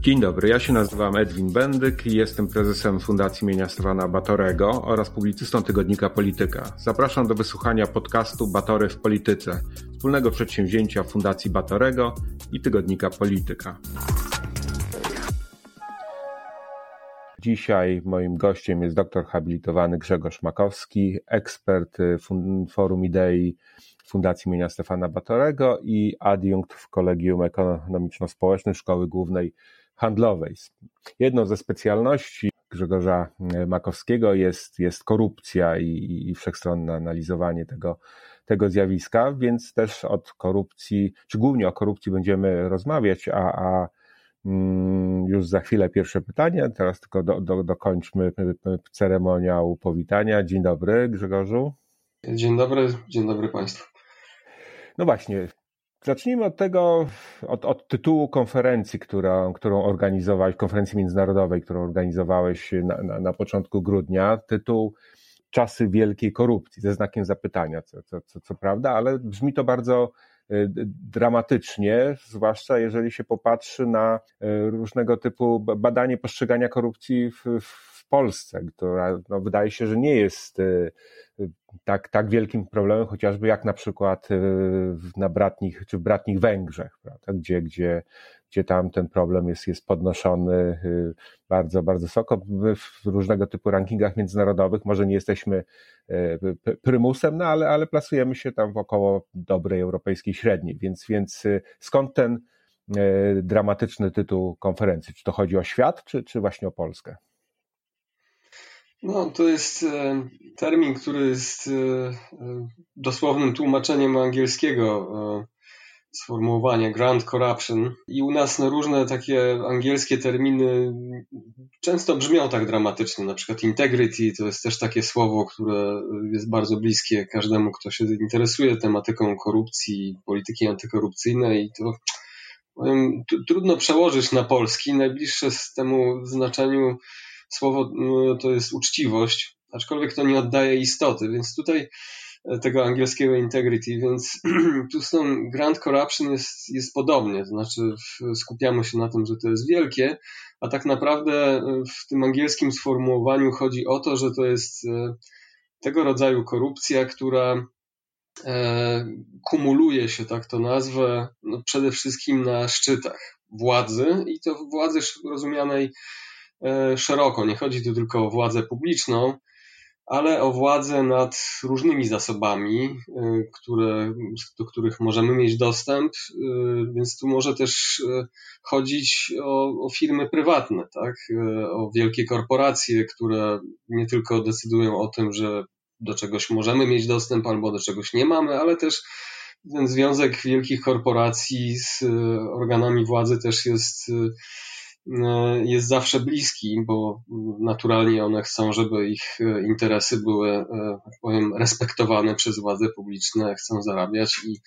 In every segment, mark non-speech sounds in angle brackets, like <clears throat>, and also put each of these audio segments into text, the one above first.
Dzień dobry, ja się nazywam Edwin Bendyk i jestem prezesem Fundacji imienia Stefana Batorego oraz publicystą tygodnika Polityka. Zapraszam do wysłuchania podcastu Batory w Polityce, wspólnego przedsięwzięcia Fundacji Batorego i tygodnika Polityka. Dzisiaj moim gościem jest doktor habilitowany Grzegorz Makowski, ekspert Forum Idei Fundacji imienia Stefana Batorego i adiunkt w Kolegium Ekonomiczno-Społecznym Szkoły Głównej handlowej. Jedną ze specjalności Grzegorza e, Makowskiego jest, jest korupcja i, i wszechstronne analizowanie tego, tego zjawiska, więc też od korupcji, czy głównie o korupcji będziemy rozmawiać, a, a mm, już za chwilę pierwsze pytanie. Teraz tylko do, do, dokończmy ceremoniał powitania. Dzień dobry, Grzegorzu. Dzień dobry, dzień dobry Państwu. No właśnie, Zacznijmy od tego, od, od tytułu konferencji, która, którą organizowałeś, konferencji międzynarodowej, którą organizowałeś na, na, na początku grudnia. Tytuł Czasy wielkiej korupcji, ze znakiem zapytania, co, co, co, co prawda, ale brzmi to bardzo y, dramatycznie, zwłaszcza jeżeli się popatrzy na y, różnego typu badanie postrzegania korupcji w, w Polsce, która no, wydaje się, że nie jest y, tak, tak wielkim problemem, chociażby jak na przykład y, na bratnich czy w bratnich Węgrzech, prawda? Gdzie, gdzie, gdzie tam ten problem jest, jest podnoszony y, bardzo, bardzo wysoko w różnego typu rankingach międzynarodowych. Może nie jesteśmy y, prymusem, no ale, ale plasujemy się tam wokoło dobrej europejskiej średniej, więc, więc skąd ten dramatyczny tytuł konferencji? Czy to chodzi o świat, czy, czy właśnie o Polskę? No, to jest e, termin, który jest e, e, dosłownym tłumaczeniem angielskiego sformułowania Grand Corruption. I u nas no, różne takie angielskie terminy często brzmią tak dramatycznie. Na przykład integrity to jest też takie słowo, które jest bardzo bliskie każdemu, kto się interesuje tematyką korupcji, polityki antykorupcyjnej. I to powiem, trudno przełożyć na polski. Najbliższe temu znaczeniu słowo no, to jest uczciwość, aczkolwiek to nie oddaje istoty, więc tutaj e, tego angielskiego integrity, więc <clears throat> tu z tą grand corruption jest, jest podobnie, to znaczy skupiamy się na tym, że to jest wielkie, a tak naprawdę e, w tym angielskim sformułowaniu chodzi o to, że to jest e, tego rodzaju korupcja, która kumuluje się, tak to nazwę, no przede wszystkim na szczytach władzy i to władzy rozumianej E, szeroko. Nie chodzi tu tylko o władzę publiczną, ale o władzę nad różnymi zasobami, e, które, do których możemy mieć dostęp, e, więc tu może też chodzić o, o, firmy prywatne, tak? o wielkie korporacje, które nie tylko decydują o tym, że do czegoś możemy mieć dostęp albo do czegoś nie mamy, ale też ten związek wielkich korporacji z organami władzy też jest E, jest zawsze bliski, bo naturalnie one chcą, żeby ich e, interesy były, e, tak powiem, respektowane przez władze publiczne, chcą zarabiać i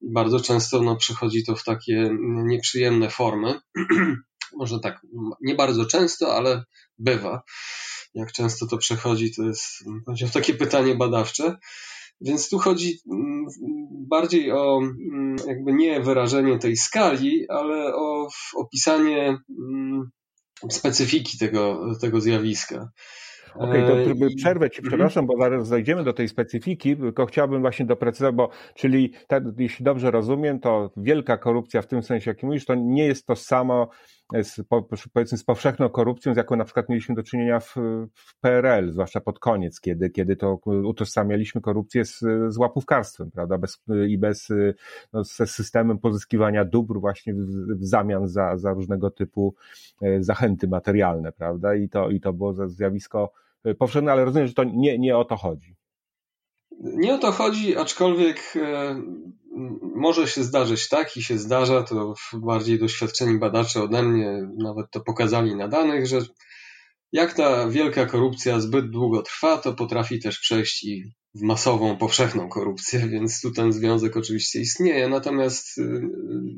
bardzo często no, przychodzi to w takie nieprzyjemne formy. <clears throat> Może tak, nie bardzo często, ale bywa. Jak często to przechodzi, to jest takie pytanie badawcze. Więc tu chodzi mm, bardziej o mm, jakby nie wyrażenie tej skali, ale o opisanie mm, specyfiki tego, tego zjawiska. Okej, okay, to przerwę Ci, mhm. przepraszam, bo zaraz zajdziemy do tej specyfiki, tylko chciałbym właśnie doprecyzować, bo czyli, tak, jeśli dobrze rozumiem, to wielka korupcja w tym sensie, jaki mówisz, to nie jest to samo z, powiedzmy z powszechną korupcją, z jaką na przykład mieliśmy do czynienia w, w PRL, zwłaszcza pod koniec, kiedy, kiedy to utożsamialiśmy korupcję z, z łapówkarstwem, prawda, bez, i bez, no, z systemem pozyskiwania dóbr właśnie w, w zamian za, za różnego typu e, zachęty materialne, prawda, i to, i to było zjawisko powszechne, ale rozumiem, że to nie, nie o to chodzi. Nie o to chodzi, aczkolwiek e, może się zdarzyć tak i się zdarza, to bardziej doświadczeni badacze ode mnie nawet to pokazali na danych, że jak ta wielka korupcja zbyt długo trwa, to potrafi też przejść i w masową, powszechną korupcję, <laughs> więc tu ten związek oczywiście istnieje, natomiast y,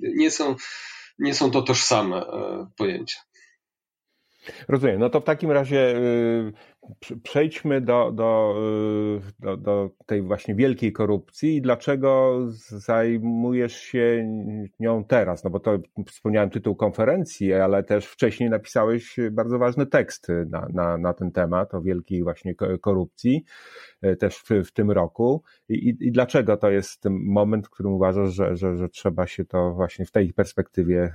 nie są, nie są to tożsame e, pojęcia. Rozumiem. No to w takim razie przejdźmy do, do, do, do, tej właśnie wielkiej korupcji dlaczego zajmujesz się nią teraz? No bo to wspomniałem tytuł konferencji, ale też wcześniej napisałeś bardzo ważny tekst na, na, na ten temat o wielkiej właśnie korupcji, e, też w, w tym roku. I, I dlaczego to jest moment, w którym uważasz, że, że, że trzeba się to właśnie w tej perspektywie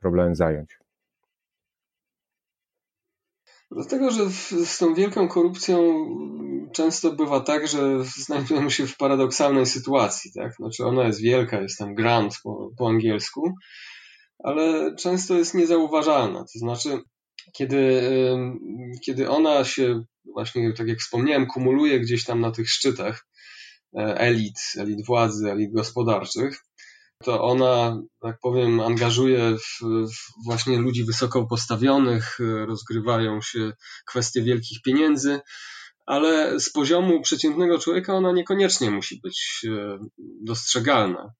problemem zająć? Dlatego, że z tą wielką korupcją często bywa tak, że znajdujemy się w paradoksalnej sytuacji. Tak? Znaczy ona jest wielka, jest tam grand po, po angielsku, ale często jest niezauważalna. To znaczy, kiedy, kiedy ona się właśnie, tak jak wspomniałem, kumuluje gdzieś tam na tych szczytach e, elit, elit władzy, elit gospodarczych, to ona, tak powiem, angażuje w, w właśnie ludzi wysoko postawionych, rozgrywają się kwestie wielkich pieniędzy, ale z poziomu przeciętnego człowieka ona niekoniecznie musi być e, dostrzegalna.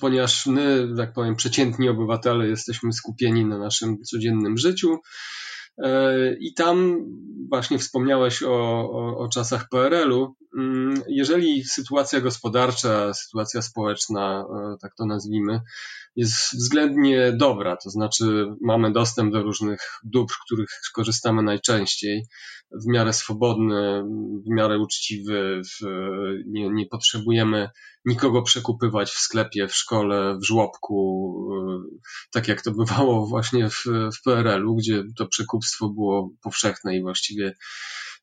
Ponieważ my, tak powiem, przeciętni obywatele jesteśmy skupieni na naszym codziennym życiu, I tam właśnie wspomniałeś o, o, o czasach PRL-u. Mm, jeżeli sytuacja gospodarcza, sytuacja społeczna, e, tak to nazwijmy, jest względnie dobra, to znaczy mamy dostęp do różnych dóbr, których korzystamy najczęściej, w miarę swobodny, w miarę uczciwy, w, nie, nie potrzebujemy nikogo przekupywać w sklepie, w szkole, w żłobku, tak jak to bywało właśnie w, w PRL-u, gdzie to przekupstwo było powszechne i właściwie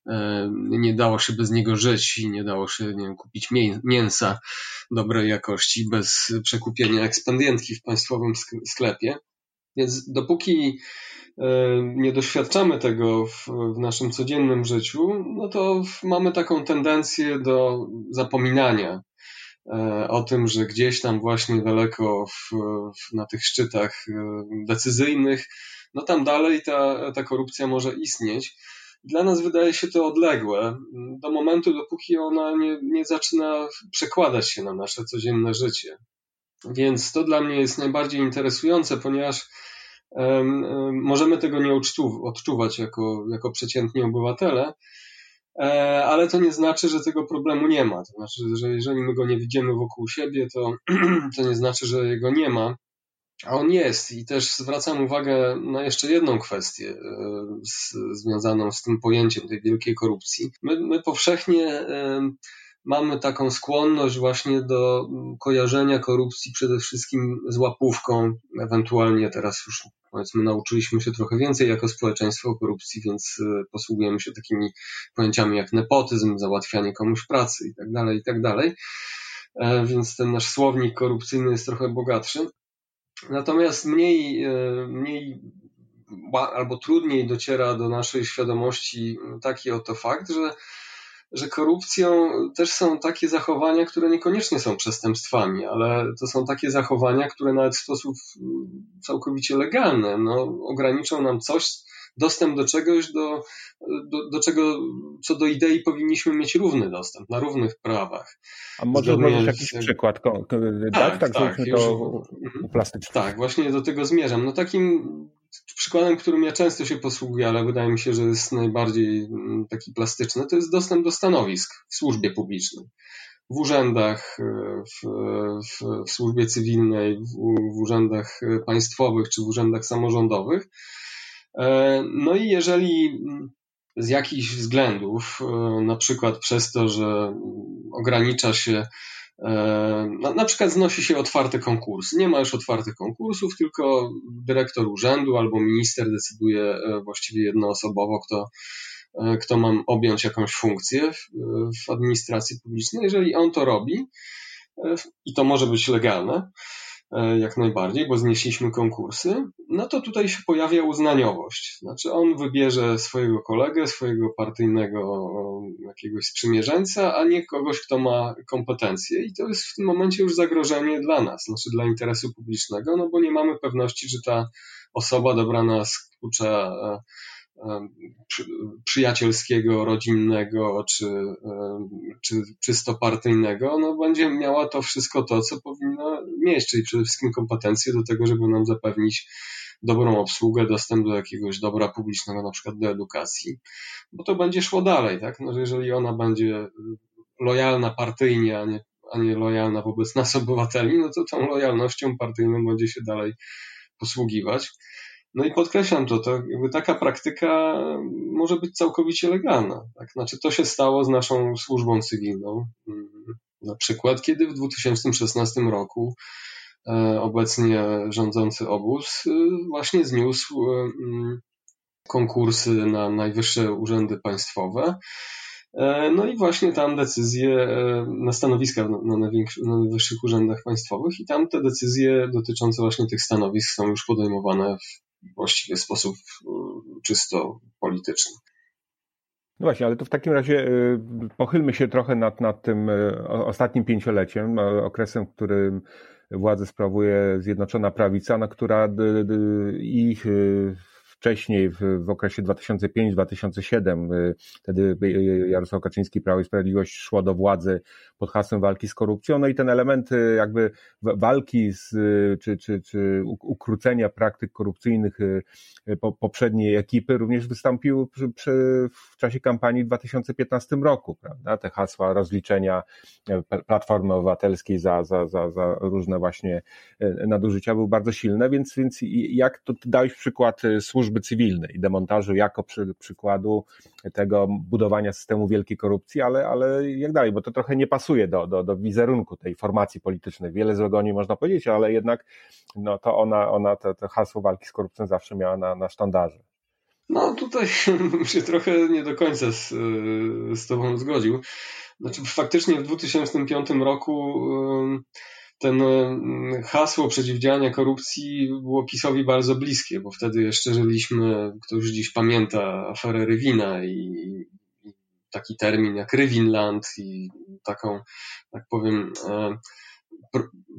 e, nie dało się bez niego żyć i nie dało się nie wiem, kupić mięsa dobrej jakości bez przekupienia ekspendientki w państwowym sklepie. Więc dopóki e, nie doświadczamy tego w, w, naszym codziennym życiu, no to mamy taką tendencję do zapominania o tym, że gdzieś tam właśnie daleko w, w, na tych szczytach e, decyzyjnych, no tam dalej ta, ta korupcja może istnieć. Dla nas wydaje się to odległe do momentu, dopóki ona nie, nie zaczyna przekładać się na nasze codzienne życie. Więc to dla mnie jest najbardziej interesujące, ponieważ um, możemy tego nie odczuwać jako, jako przeciętni obywatele, e, ale to nie znaczy, że tego problemu nie ma. To znaczy, że jeżeli my go nie widzimy wokół siebie, to, <clears throat> to nie znaczy, że jego nie ma. A on jest i też zwracam uwagę na jeszcze jedną kwestię e, z, związaną z tym pojęciem tej wielkiej korupcji. My, my powszechnie mamy taką skłonność właśnie do kojarzenia korupcji przede wszystkim z łapówką, ewentualnie teraz już powiedzmy nauczyliśmy się trochę więcej jako społeczeństwo o korupcji, więc e, posługujemy się takimi pojęciami jak nepotyzm, załatwianie komuś pracy itd., tak itd., tak e, więc ten nasz słownik korupcyjny jest trochę bogatszy. Natomiast mniej, e, mniej albo trudniej dociera do naszej świadomości taki oto fakt, że że korupcją też są takie zachowania, które niekoniecznie są przestępstwami, ale to są takie zachowania, które nawet w sposób mm, całkowicie legalny no, ograniczą nam coś, dostęp do czegoś, do, do, do czego, co do idei powinniśmy mieć równy dostęp, na równych prawach. A może możesz jakiś przykład tak, tak, tak, tak to plastycznie. Tak, właśnie do tego zmierzam. No takim przykładem, którym ja często się posługuję, ale wydaje mi się, że jest najbardziej mm, taki plastyczny, to jest dostęp do stanowisk w służbie publicznej. W urzędach, e, w, w, w służbie cywilnej, w, w urzędach państwowych czy w urzędach samorządowych. E, no i jeżeli mm, z jakichś względów, e, na przykład przez to, że mm, ogranicza się na, na przykład znosi się otwarte konkursy. Nie ma już otwartych konkursów, tylko dyrektor urzędu albo minister decyduje e, właściwie jednoosobowo, kto, e, kto ma objąć jakąś funkcję w, w administracji publicznej. Jeżeli on to robi, e, i to może być legalne, jak najbardziej, bo znieśliśmy konkursy, no to tutaj się pojawia uznaniowość. Znaczy on wybierze swojego kolegę, swojego partyjnego jakiegoś sprzymierzeńca, a nie kogoś, kto ma kompetencje. I to jest w tym momencie już zagrożenie dla nas, znaczy dla interesu publicznego, no bo nie mamy pewności, że ta osoba dobrana z klucza przyjacielskiego, rodzinnego czy, czy czysto partyjnego, no będzie miała to wszystko to, co powinna mieć, czyli przede wszystkim kompetencje do tego, żeby nam zapewnić dobrą obsługę, dostęp do jakiegoś dobra publicznego, na przykład do edukacji, bo to będzie szło dalej, tak? No, jeżeli ona będzie lojalna partyjnie, a nie, a nie lojalna wobec nas obywateli, no to tą lojalnością partyjną będzie się dalej posługiwać. No i podkreślam to, to jakby taka praktyka może być całkowicie legalna. Tak? Znaczy to się stało z naszą służbą cywilną. Na przykład, kiedy w 2016 roku e, obecnie rządzący obóz e, właśnie zniósł e, konkursy na najwyższe urzędy państwowe. No i właśnie tam decyzje na stanowiska na, na najwyższych urzędach państwowych i tam te decyzje dotyczące właśnie tych stanowisk są już podejmowane w właściwie sposób czysto polityczny. No właśnie, ale to w takim razie y, pochylmy się trochę nad, nad tym y, ostatnim pięcioleciem, okresem, w którym władzę sprawuje Zjednoczona Prawica, na która i wcześniej w, w okresie 2005-2007, y, wtedy Jarosław Kaczyński, Prawo i Sprawiedliwość szło do władzy pod hasłem walki z korupcją, no i ten element jakby walki z, czy, czy, czy ukrócenia praktyk korupcyjnych y, poprzedniej ekipy również wystąpił przy, przy, w czasie kampanii w 2015 roku, prawda? Te hasła rozliczenia e, Platformy Obywatelskiej za, za, za, za różne właśnie e, nadużycia były bardzo silne, więc, więc jak to dałeś przykład e, służby cywilnej, demontażu jako przy, przykładu tego budowania systemu wielkiej korupcji, ale, ale jak dalej, bo to trochę nie pasuje do, do, do wizerunku tej formacji politycznej. Wiele złego o niej można powiedzieć, ale jednak no to ona, ona to, hasło walki z korupcją zawsze miała na, na sztandarze. No tutaj <laughs> się trochę nie do końca z, z Tobą zgodził. Znaczy faktycznie w 2005 roku ten hasło przeciwdziałania korupcji było PiSowi bardzo bliskie, bo wtedy jeszcze żyliśmy, ktoś już dziś pamięta aferę Rywina i taki termin jak Rywinland i taką, tak powiem, e,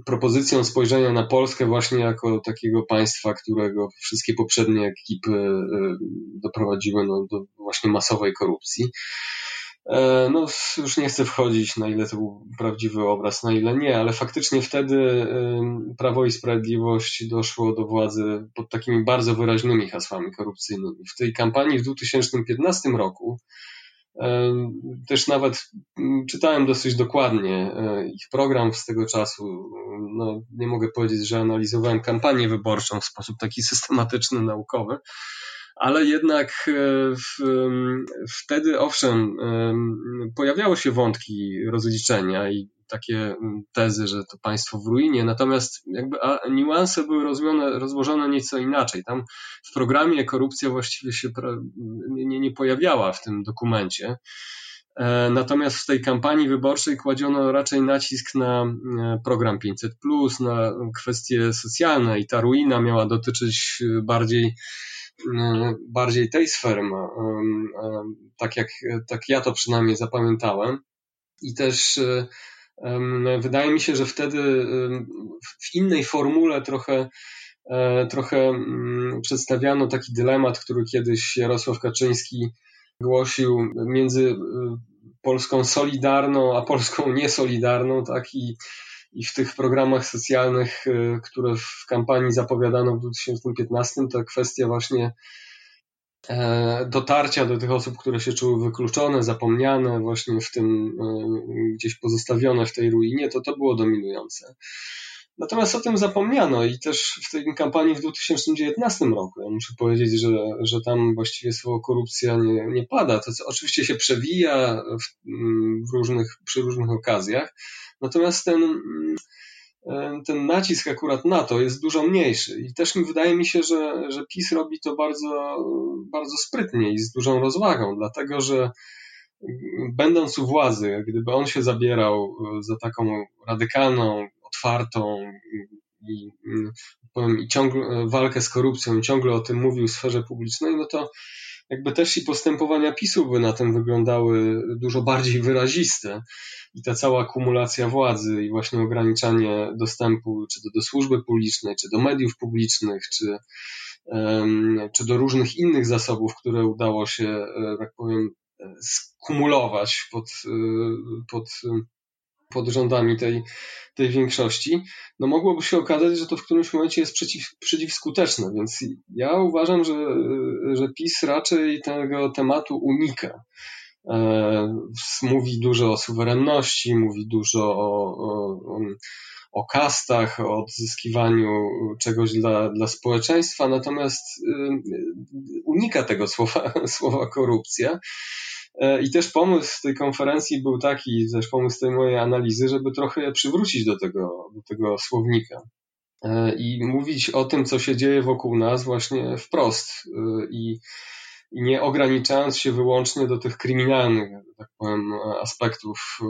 propozycją spojrzenia na Polskę właśnie jako takiego państwa, którego wszystkie poprzednie ekipy e, doprowadziły no, do właśnie masowej korupcji. E, no, już nie chcę wchodzić, na ile to był prawdziwy obraz, na ile nie, ale faktycznie wtedy Prawo i Sprawiedliwość doszło do władzy pod takimi bardzo wyraźnymi hasłami korupcyjnymi. W tej kampanii w 2015 roku też nawet mm, czytałem dosyć dokładnie e, ich program z tego czasu. No, nie mogę powiedzieć, że analizowałem kampanię wyborczą w sposób taki systematyczny, naukowy, ale jednak e, w, wtedy, owszem, pojawiały się wątki rozliczenia i takie mm, tezy, że to państwo w ruinie, natomiast jakby niuanse były rozłożone, nieco inaczej. Tam w programie korupcja właściwie się nie, nie pojawiała w tym dokumencie. E, natomiast w tej kampanii wyborczej kładziono raczej nacisk na e, program 500, na kwestie socjalne i ta ruina miała dotyczyć bardziej, e, bardziej tej sfery, tak jak, tak ja to przynajmniej zapamiętałem. I też Wydaje mi się, że wtedy w innej formule trochę, e, trochę mm, przedstawiano taki dylemat, który kiedyś Jarosław Kaczyński głosił między y, Polską solidarną, a Polską niesolidarną, tak? I, i w tych programach socjalnych, y, które w kampanii zapowiadano w 2015, to kwestia właśnie E, dotarcia do tych osób, które się czuły wykluczone, zapomniane, właśnie w tym e, gdzieś pozostawione w tej ruinie, to to było dominujące. Natomiast o tym zapomniano i też w tej kampanii w 2019 roku. Ja muszę powiedzieć, że, że tam właściwie słowo korupcja nie, nie pada. To oczywiście się przewija w, w różnych, przy różnych okazjach. Natomiast ten ten nacisk akurat na to jest dużo mniejszy. I też wydaje mi się, że, że PiS robi to bardzo, bardzo sprytnie i z dużą rozwagą, dlatego że będąc u władzy, gdyby on się zabierał za taką radykalną, otwartą i, powiem, i ciągle walkę z korupcją, i ciągle o tym mówił w sferze publicznej, no to jakby też i postępowania PiSu by na tym wyglądały dużo bardziej wyraziste. I ta cała akumulacja władzy i właśnie ograniczanie dostępu czy to do służby publicznej, czy do mediów publicznych, czy, czy do różnych innych zasobów, które udało się, e, tak powiem, skumulować pod, e, pod pod rządami tej, tej większości, no mogłoby się okazać, że to w którymś momencie jest przeciw, przeciwskuteczne, więc ja uważam, że, że PiS raczej tego tematu unika. E, mówi dużo o suwerenności, mówi dużo o, o, o kastach, o odzyskiwaniu czegoś dla, dla społeczeństwa, natomiast y, unika tego słowa, <laughs> słowa korupcja. E, I też pomysł tej konferencji był taki, też pomysł tej mojej analizy, żeby trochę przywrócić do tego, do tego słownika e, i mówić o tym, co się dzieje wokół nas właśnie wprost. Y, I nie ograniczając się wyłącznie do tych kryminalnych, tak powiem, aspektów e,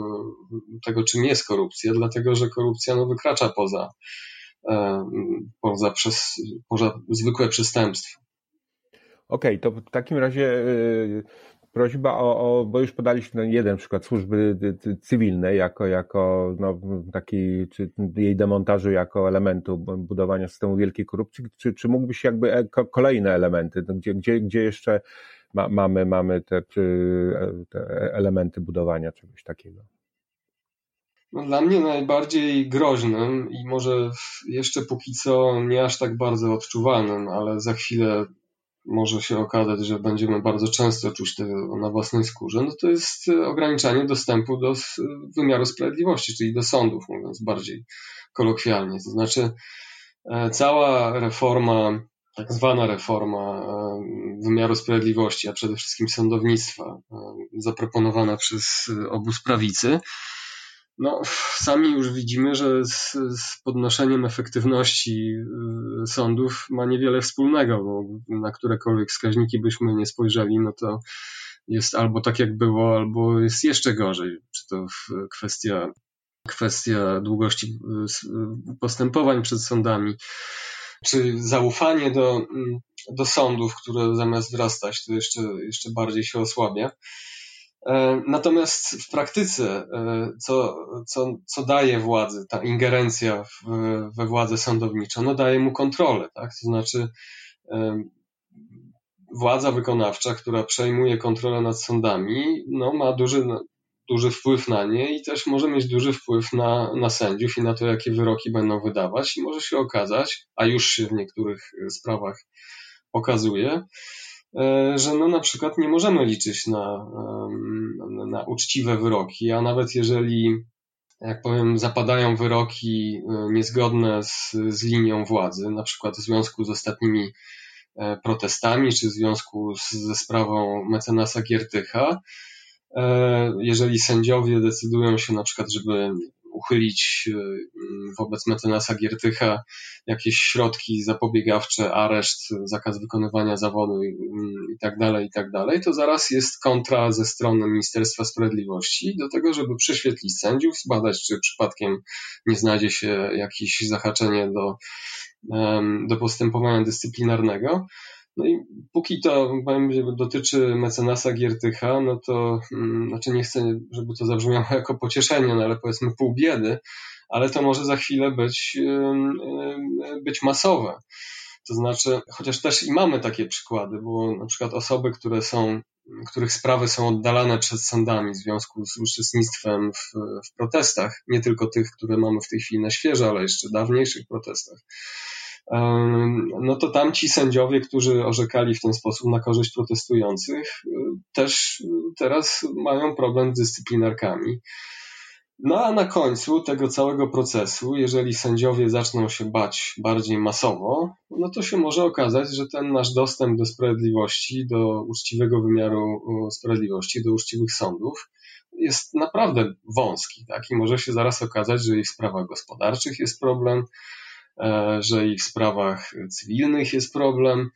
tego, czym jest korupcja, dlatego że korupcja no, wykracza poza, e, poza, przez, poza zwykłe przestępstwo. Okej, okay, to w takim razie e, prośba o, o, bo już podaliśmy jeden przykład służby cywilnej jako, jako no, taki, czy jej demontażu jako elementu budowania systemu wielkiej korupcji, czy, czy mógłbyś jakby e, kolejne elementy, no, gdzie, gdzie, gdzie jeszcze ma, mamy, mamy te, te elementy budowania czegoś takiego? No, dla mnie najbardziej groźnym i może jeszcze póki co nie aż tak bardzo odczuwalnym, ale za chwilę może się okazać, że będziemy bardzo często czuć to na własnej skórze, no to jest e, ograniczanie dostępu do wymiaru sprawiedliwości, czyli do sądów, mówiąc bardziej kolokwialnie. To znaczy, e, cała reforma, tak zwana reforma e, wymiaru sprawiedliwości, a przede wszystkim sądownictwa, zaproponowana przez obóz prawicy, no, sami już widzimy, że z, z, podnoszeniem efektywności y, sądów ma niewiele wspólnego, bo na którekolwiek wskaźniki byśmy nie spojrzeli, no to jest albo tak jak było, albo jest jeszcze gorzej. Czy to kwestia, kwestia długości y, y, postępowań przed sądami, czy zaufanie do, do sądów, które zamiast wzrastać, to jeszcze, jeszcze bardziej się osłabia. E, natomiast w praktyce, e, co, co, co daje władzy, ta ingerencja w, we władzę sądowniczą, no daje mu kontrolę, tak? To znaczy, e, władza wykonawcza, która przejmuje kontrolę nad sądami, no ma duży, duży wpływ na nie i też może mieć duży wpływ na, na sędziów i na to, jakie wyroki będą wydawać. I może się okazać, a już się w niektórych sprawach okazuje, że no na przykład nie możemy liczyć na, na, na uczciwe wyroki, a nawet jeżeli jak powiem, zapadają wyroki e, niezgodne z, z linią władzy, na przykład w związku z ostatnimi e, protestami, czy w związku z, ze sprawą mecenasa Giertycha, jeżeli sędziowie decydują się na przykład, żeby uchylić e, wobec mecenasa Giertycha jakieś środki zapobiegawcze, areszt, zakaz wykonywania zawodu i, tak dalej, i tak dalej, to zaraz jest kontra ze strony Ministerstwa Sprawiedliwości do tego, żeby prześwietlić sędziów, zbadać, czy przypadkiem nie znajdzie się jakieś zahaczenie do, do postępowania dyscyplinarnego. No i póki to dotyczy mecenasa Giertycha, no to hmm, znaczy nie chcę, żeby to zabrzmiało <laughs> jako pocieszenie, no ale powiedzmy pół biedy, ale to może za chwilę być, być masowe. To znaczy, chociaż też i mamy takie przykłady, bo na przykład osoby, które są, których sprawy są oddalane przed sądami w związku z uczestnictwem w, w protestach, nie tylko tych, które mamy w tej chwili na świeżo, ale jeszcze dawniejszych protestach, no to tam ci sędziowie, którzy orzekali w ten sposób na korzyść protestujących, y, też teraz mają problem z dyscyplinarkami. No a na końcu tego całego procesu, jeżeli sędziowie zaczną się bać bardziej masowo, no to się może okazać, że ten nasz dostęp do sprawiedliwości, do uczciwego wymiaru sprawiedliwości, do uczciwych sądów jest naprawdę wąski, tak? I może się zaraz okazać, że i w sprawach gospodarczych jest problem, że i w sprawach cywilnych jest problem.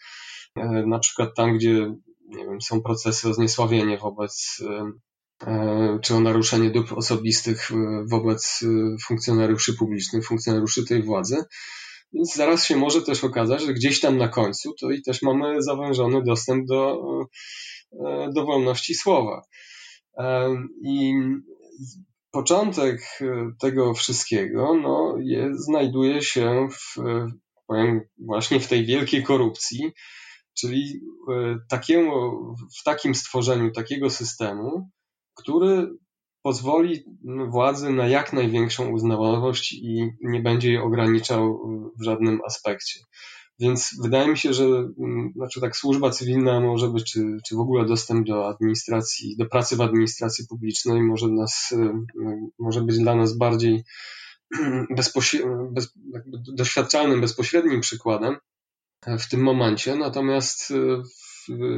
E, na przykład tam, gdzie nie wiem, są procesy o zniesławienie wobec e, czy o naruszenie dóbr osobistych wobec funkcjonariuszy publicznych, funkcjonariuszy tej władzy. Więc zaraz się może też okazać, że gdzieś tam na końcu to i też mamy zawężony dostęp do, do wolności słowa. I początek e, tego wszystkiego no, je, znajduje się w, powiem, właśnie w tej wielkiej korupcji, czyli e, takiemu, w takim stworzeniu takiego systemu, który pozwoli władzy na jak największą uznawałość i nie będzie jej ograniczał w żadnym aspekcie. Więc wydaje mi się, że mm, znaczy tak służba cywilna może być, czy, czy w ogóle dostęp do administracji, do pracy w administracji publicznej może nas, y, może być dla nas bardziej <clears throat> bezpośrednim, bez, doświadczalnym, bezpośrednim przykładem w tym momencie. Natomiast y,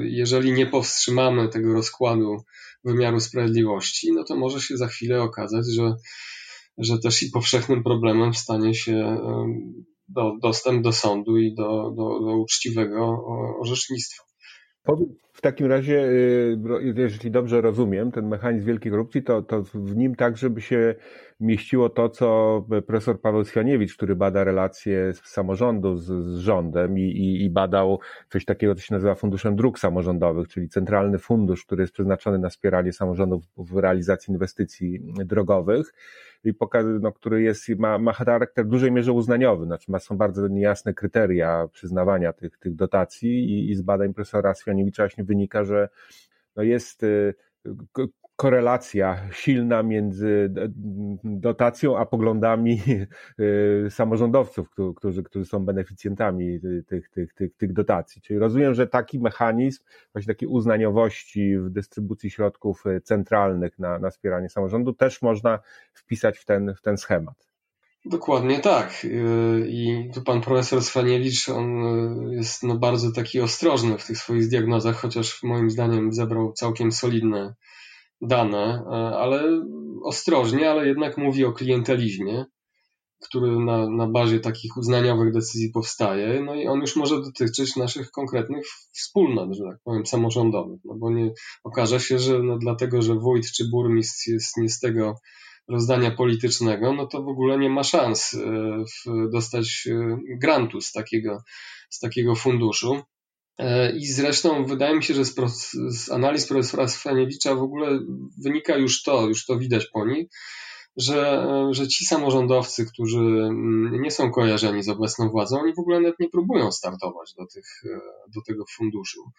jeżeli nie powstrzymamy tego rozkładu wymiaru sprawiedliwości, no to może się za chwilę okazać, że, że też i powszechnym problemem stanie się do, dostęp do sądu i do, do, do uczciwego orzecznictwa. W takim razie, y, jeżeli dobrze rozumiem, ten mechanizm wielkiej korupcji, to, to w nim także by się mieściło to, co profesor Paweł Swianiewicz, który bada relacje samorządu z, z rządem i, i, i, badał coś takiego, co się nazywa Funduszem Dróg Samorządowych, czyli centralny fundusz, który jest przeznaczony na wspieranie samorządów w realizacji inwestycji drogowych i pokazy, no, który jest, ma, ma charakter w dużej mierze uznaniowy, znaczy ma, są bardzo niejasne kryteria przyznawania tych, tych dotacji i, i z badań profesora Swianiewicza właśnie wynika, że no jest y, korelacja silna między dotacją a poglądami y, <laughs> samorządowców, którzy, którzy są beneficjentami tych, tych, tych, tych dotacji. Czyli rozumiem, że taki mechanizm właśnie takiej uznaniowości w dystrybucji środków y, centralnych na, na wspieranie samorządu też można wpisać w ten, w ten schemat. Dokładnie tak. Y, I tu pan profesor Swaniewicz, on jest no bardzo taki ostrożny w tych swoich diagnozach, chociaż moim zdaniem zebrał całkiem solidne dane, e, ale ostrożnie, ale jednak mówi o klientelizmie, który na, na bazie takich uznaniowych decyzji powstaje, no i on już może dotyczyć naszych konkretnych wspólnot, że tak powiem, samorządowych, no bo nie okaże się, że no dlatego, że wójt czy burmistrz jest nie z tego rozdania politycznego, no to w ogóle nie ma szans e, dostać e, grantu z takiego, z takiego funduszu. E, I zresztą wydaje mi się, że z, analiz profesora Swaniewicza w ogóle wynika już to, już to widać po nich, że, że ci samorządowcy, którzy mm, nie są kojarzeni z obecną władzą, oni w ogóle nawet nie próbują startować do, tych, e, do tego funduszu.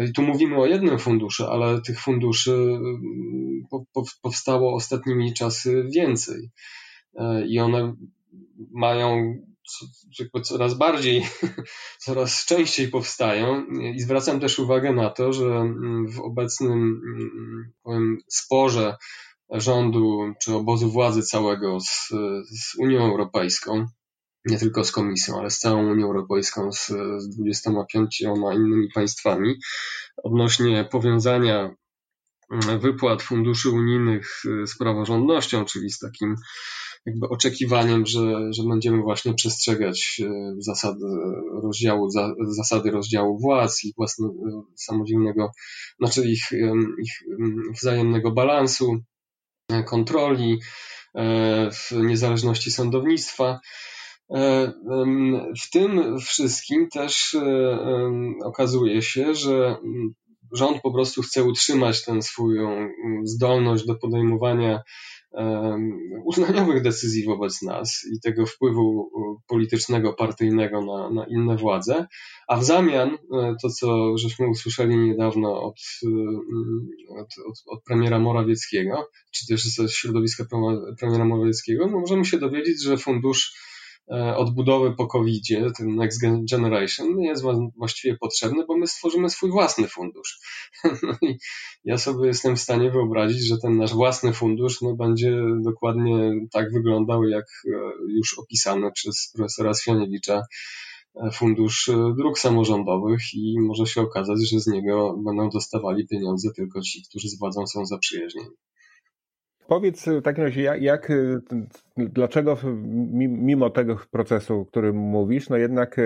I tu mówimy o jednym funduszu, ale tych funduszy mm, powstało ostatnimi czasy więcej. E, I one mają jakby coraz bardziej, <laughs> coraz częściej powstają. I zwracam też uwagę na to, że w obecnym mm, powiem, sporze rządu czy obozu władzy całego z, z Unią Europejską, nie tylko z Komisją, ale z całą Unią Europejską, z, z 25 innymi państwami, odnośnie powiązania mm, wypłat funduszy unijnych z praworządnością, czyli z takim jakby oczekiwaniem, że, że będziemy właśnie przestrzegać e, zasady rozdziału, zasady rozdziału władz i własnego samodzielnego, znaczy ich, ich wzajemnego balansu, e, kontroli, e, niezależności sądownictwa. W tym wszystkim też okazuje się, że rząd po prostu chce utrzymać tę swoją zdolność do podejmowania uznaniowych decyzji wobec nas i tego wpływu politycznego, partyjnego na, na inne władze, a w zamian e, to, co żeśmy usłyszeli niedawno od, od, od, od premiera Morawieckiego, czy też ze środowiska premiera Morawieckiego, no możemy się dowiedzieć, że fundusz E, odbudowy po covid ten Next Generation, jest właściwie potrzebny, bo my stworzymy swój własny fundusz. <laughs> No ja sobie jestem w stanie wyobrazić, że ten nasz własny fundusz no, będzie dokładnie tak wyglądał, jak e, już opisany przez profesora Swianiewicza e, Fundusz Dróg Samorządowych i może się okazać, że z niego będą dostawali pieniądze tylko ci, którzy z władzą są zaprzyjaźnieni. Powiedz w takim razie, jak, jak dlaczego mimo tego procesu, o którym mówisz, no jednak e,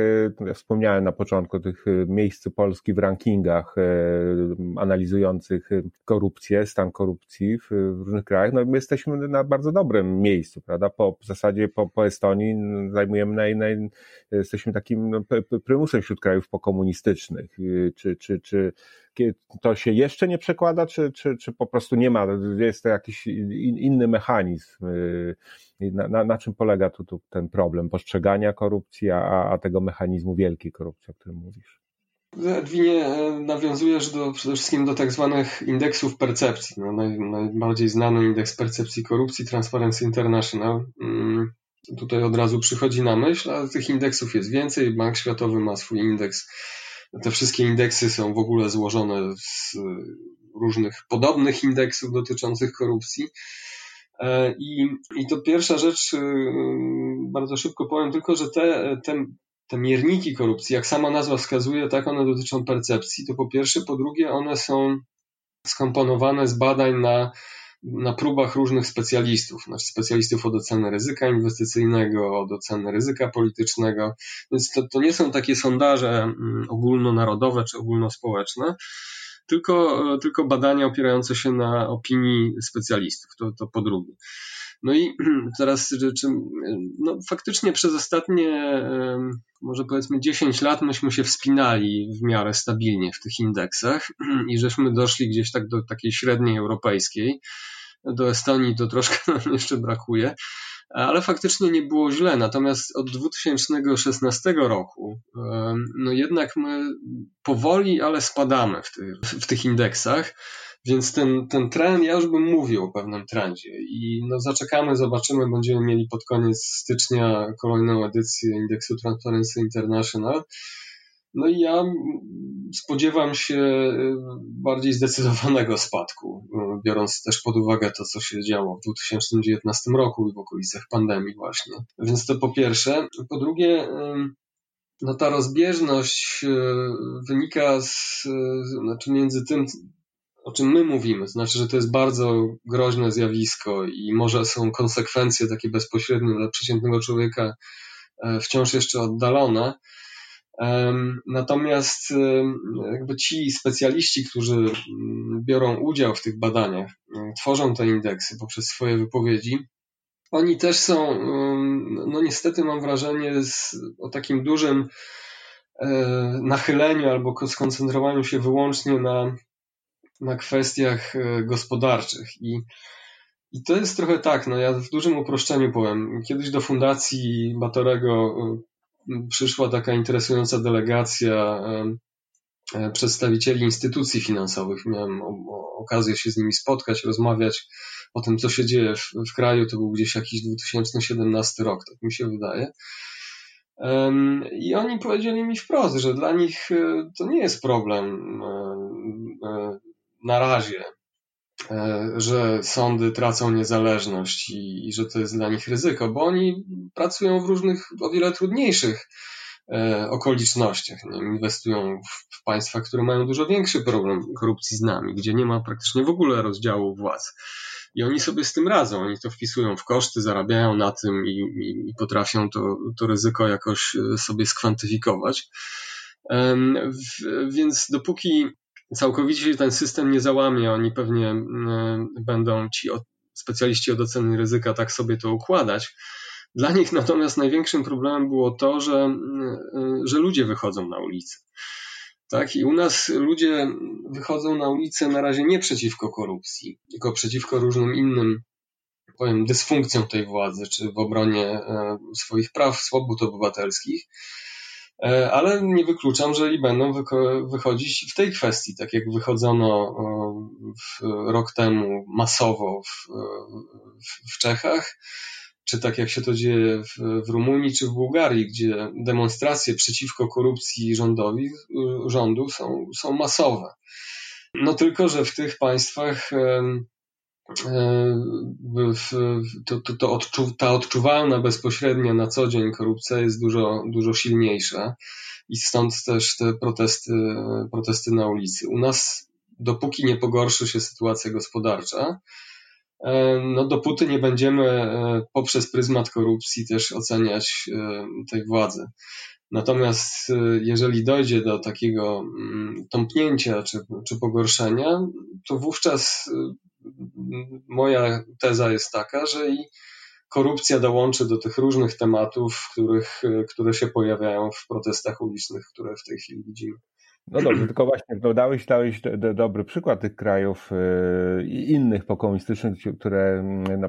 ja wspomniałem na początku tych e, miejsc Polski w rankingach e, analizujących korupcję, stan korupcji w, różnych krajach, no my jesteśmy na bardzo dobrym miejscu, prawda? Po w zasadzie po, po Estonii zajmujemy naj, naj, jesteśmy takim no, prymusem wśród krajów pokomunistycznych. Czy, czy, czy to się jeszcze nie przekłada, czy, czy, czy po prostu nie ma, jest to jakiś inny mechanizm? Na, na, na czym polega tu, tu ten problem postrzegania korupcji, a, a tego mechanizmu wielkiej korupcji, o którym mówisz? Edwinie, e, nawiązujesz do, przede wszystkim do tak zwanych indeksów percepcji. No, naj, najbardziej znany indeks percepcji korupcji Transparency International. Mm, tutaj od razu przychodzi na myśl, a tych indeksów jest więcej. Bank Światowy ma swój indeks. Te wszystkie indeksy są w ogóle złożone z różnych podobnych indeksów dotyczących korupcji. E, I, I to pierwsza rzecz, y, bardzo szybko powiem tylko, że te, te, te mierniki korupcji, jak sama nazwa wskazuje, tak one dotyczą percepcji, to po pierwsze, po drugie one są skomponowane z badań na, na próbach różnych specjalistów, znaczy specjalistów od oceny ryzyka inwestycyjnego, od oceny ryzyka politycznego, więc to, to nie są takie sondaże mm, ogólnonarodowe czy ogólnospołeczne, tylko, tylko badania opierające się na opinii specjalistów, to, to po drugie. No i <clears throat> teraz, czy, no faktycznie przez ostatnie, może powiedzmy 10 lat myśmy się wspinali w miarę stabilnie w tych indeksach <clears throat> i żeśmy doszli gdzieś tak do takiej średniej europejskiej. Do Estonii to troszkę <laughs> nam jeszcze brakuje, ale faktycznie nie było źle. Natomiast od 2016 roku, no jednak my powoli, ale spadamy w, ty, w tych indeksach. Więc ten, ten trend, ja już bym mówił o pewnym trendzie i no zaczekamy, zobaczymy, będziemy mieli pod koniec stycznia kolejną edycję indeksu Transparency International. No i ja spodziewam się y, bardziej zdecydowanego spadku, y, biorąc też pod uwagę to, co się działo w 2019 roku i w okolicach pandemii właśnie. Więc to po pierwsze. Po drugie, y, no ta rozbieżność wynika z, znaczy między tym, o czym my mówimy, to znaczy, że to jest bardzo groźne zjawisko i może są konsekwencje takie bezpośrednie dla przeciętnego człowieka e, wciąż jeszcze oddalone. Natomiast jakby ci specjaliści, którzy mm, biorą udział w tych badaniach, e, tworzą te indeksy poprzez swoje wypowiedzi, oni też są, no niestety mam wrażenie, z, o takim dużym e, nachyleniu albo skoncentrowaniu się wyłącznie na na kwestiach e, gospodarczych. I, I to jest trochę tak, no ja w dużym uproszczeniu powiem. Kiedyś do Fundacji Batorego e, przyszła taka interesująca delegacja e, przedstawicieli instytucji finansowych. Miałem okazję się z nimi spotkać, rozmawiać o tym, co się dzieje w, w kraju. To był gdzieś jakiś 2017 rok, tak mi się wydaje. I oni powiedzieli mi wprost, że dla nich to nie jest problem na razie, e, że sądy tracą niezależność i, i, że to jest dla nich ryzyko, bo oni pracują w różnych, o wiele trudniejszych e, okolicznościach. Inwestują w, w państwa, które mają dużo większy problem korupcji z nami, gdzie nie ma praktycznie w ogóle rozdziału władz. I oni sobie z tym radzą, oni to wpisują w koszty, zarabiają na tym i, i, i potrafią to, to ryzyko jakoś e, sobie skwantyfikować. Więc dopóki całkowicie ten system nie załamie. Oni pewnie mm, będą ci specjaliści od oceny ryzyka tak sobie to układać. Dla nich natomiast największym problemem było to, że, mm, że ludzie wychodzą na ulicę. Tak? I u nas ludzie wychodzą na ulicę na razie nie przeciwko korupcji, tylko przeciwko różnym innym, powiem, dysfunkcjom tej władzy, czy w obronie e, swoich praw, swobód obywatelskich. E, ale nie wykluczam, że i będą wychodzić w tej kwestii, tak jak wychodzono w rok temu masowo w, w Czechach, czy tak jak się to dzieje w, w Rumunii czy w Bułgarii, gdzie demonstracje przeciwko korupcji rządowi, rządu są, są masowe. No tylko, że w tych państwach to, to, to odczu, ta odczuwalna bezpośrednio na co dzień korupcja jest dużo, dużo silniejsza i stąd też te protesty, protesty na ulicy. U nas, dopóki nie pogorszy się sytuacja gospodarcza, e, no dopóty nie będziemy e, poprzez pryzmat korupcji też oceniać e, tej władzy. Natomiast jeżeli dojdzie do takiego mm, tąpnięcia czy, czy pogorszenia, to wówczas moja teza jest taka, że i korupcja dołączy do tych różnych tematów, których, które się pojawiają w protestach ulicznych, które w tej chwili widzimy. No dobrze, tylko właśnie no dałeś, dałeś do, do, dobry przykład tych krajów yy, i innych pokomunistycznych, które mm,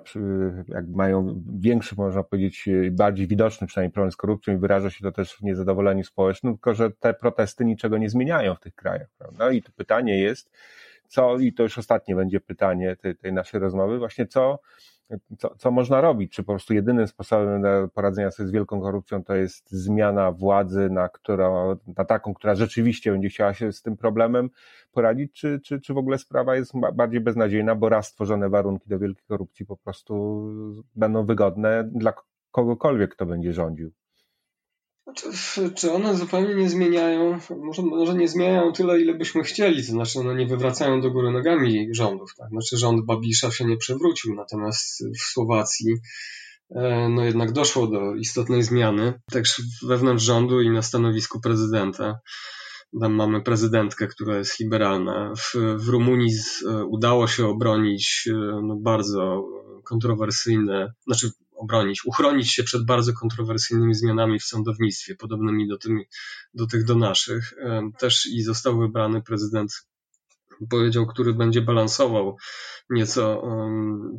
jak mają większy, można powiedzieć, bardziej widoczny przynajmniej problem z korupcją i wyraża się to też w niezadowoleniu społecznym, tylko że te protesty niczego nie zmieniają w tych krajach. Prawda? I to pytanie jest, co, i to już ostatnie będzie pytanie tej, tej naszej rozmowy, właśnie co, co, co można robić? Czy po prostu jedynym sposobem na poradzenia sobie z wielką korupcją to jest zmiana władzy na, którą, na taką, która rzeczywiście będzie chciała się z tym problemem poradzić, czy, czy, czy w ogóle sprawa jest bardziej beznadziejna, bo raz stworzone warunki do wielkiej korupcji po prostu będą wygodne dla kogokolwiek, kto będzie rządził? Znaczy, czy one zupełnie nie zmieniają, może, może nie zmieniają tyle, ile byśmy chcieli, to znaczy one nie wywracają do góry nogami rządów, tak? Znaczy rząd Babisza się nie przewrócił, natomiast w Słowacji e, no jednak doszło do istotnej zmiany, także wewnątrz rządu i na stanowisku prezydenta. Tam mamy prezydentkę, która jest liberalna. W, w Rumunii z, e, udało się obronić e, no, bardzo kontrowersyjne, znaczy obronić, uchronić się przed bardzo kontrowersyjnymi zmianami w sądownictwie, podobnymi do, tym, do tych do naszych. Też i został wybrany prezydent, powiedział, który będzie balansował nieco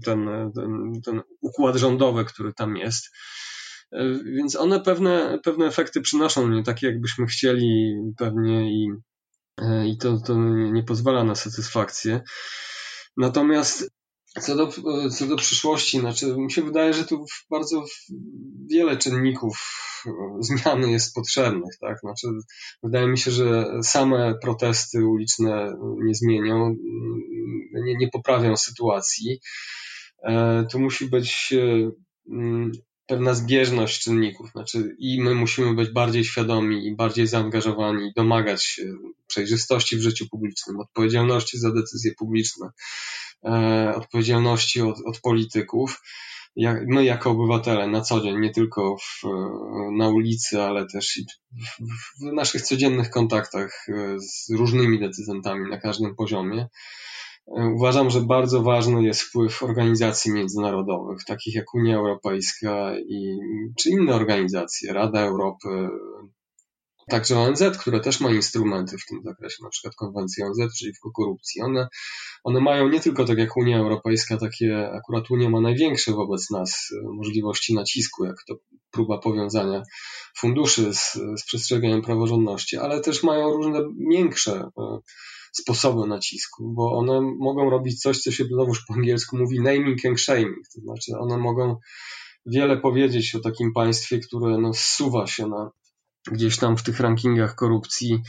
ten, ten, ten układ rządowy, który tam jest. E, więc one pewne, pewne efekty przynoszą, nie takie jakbyśmy chcieli pewnie i, e, i to, to nie pozwala na satysfakcję. Natomiast co do, co do przyszłości, znaczy mi się wydaje, że tu bardzo wiele czynników e, zmiany jest potrzebnych, tak? Znaczy, wydaje mi się, że same protesty uliczne nie zmienią, nie, nie poprawią sytuacji. Tu musi być e, pewna zbieżność czynników, znaczy i my musimy być bardziej świadomi i bardziej zaangażowani, domagać się przejrzystości w życiu publicznym, odpowiedzialności za decyzje publiczne, e, odpowiedzialności od, od polityków. Jak, my jako obywatele na co dzień, nie tylko w, na ulicy, ale też w, w naszych codziennych kontaktach e, z różnymi decydentami na każdym poziomie, Uważam, że bardzo ważny jest wpływ organizacji międzynarodowych, takich jak Unia Europejska i, czy inne organizacje, Rada Europy, także ONZ, które też ma instrumenty w tym zakresie, na przykład konwencja ONZ przeciwko korupcji. One, one mają nie tylko tak jak Unia Europejska, takie akurat Unia ma największe wobec nas możliwości nacisku, jak to próba powiązania funduszy z, z przestrzeganiem praworządności, ale też mają różne miększe sposoby nacisku, bo one mogą robić coś, co się znowuż po angielsku mówi naming and shaming, to znaczy one mogą wiele powiedzieć o takim państwie, które no, zsuwa się na, gdzieś tam w tych rankingach korupcji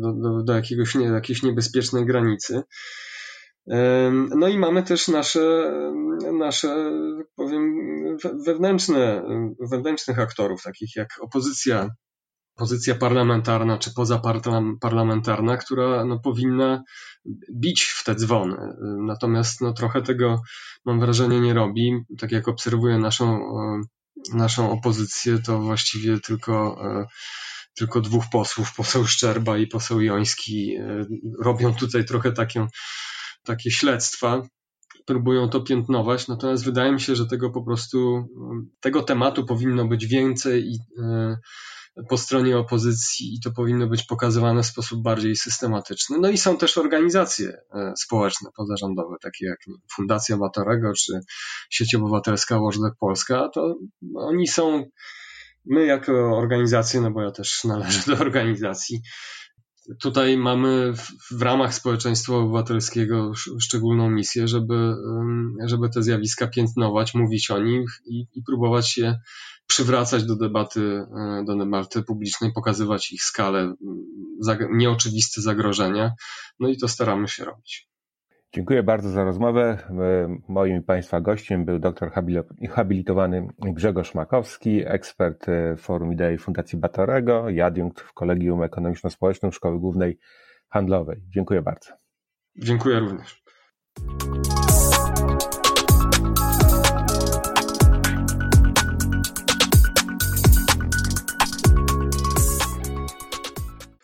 do, do, do jakiegoś, nie, jakiejś niebezpiecznej granicy. No i mamy też nasze, nasze powiem, wewnętrzne, wewnętrznych aktorów, takich jak opozycja pozycja parlamentarna czy pozaparlamentarna, która no, powinna bić w te dzwony. Natomiast no, trochę tego, mam wrażenie, nie robi. Tak jak obserwuję naszą, e, naszą opozycję, to właściwie tylko, e, tylko dwóch posłów, poseł Szczerba i poseł Joński, e, robią tutaj trochę takie, takie śledztwa próbują to piętnować, natomiast wydaje mi się, że tego po prostu, tego tematu powinno być więcej i po stronie opozycji i to powinno być pokazywane w sposób bardziej systematyczny. No i są też organizacje e, społeczne pozarządowe, takie jak Fundacja Batorego czy Sieć Obywatelska Watchdog Polska, to oni są, my jako organizacje, no bo ja też należę do organizacji, tutaj mamy w, w, ramach społeczeństwa obywatelskiego szczególną misję, żeby, żeby te zjawiska piętnować, mówić o nich i, i próbować je przywracać do debaty, e, do debaty publicznej, pokazywać ich skalę, nieoczywiste zagrożenia. No i to staramy się robić. Dziękuję bardzo za rozmowę. E, moim Państwa gościem był doktor habilitowany Grzegorz Makowski, ekspert e, Forum Idei Fundacji Batorego i adiunkt w Kolegium Ekonomiczno-Społecznym Szkoły Głównej Handlowej. Dziękuję bardzo. Dziękuję również.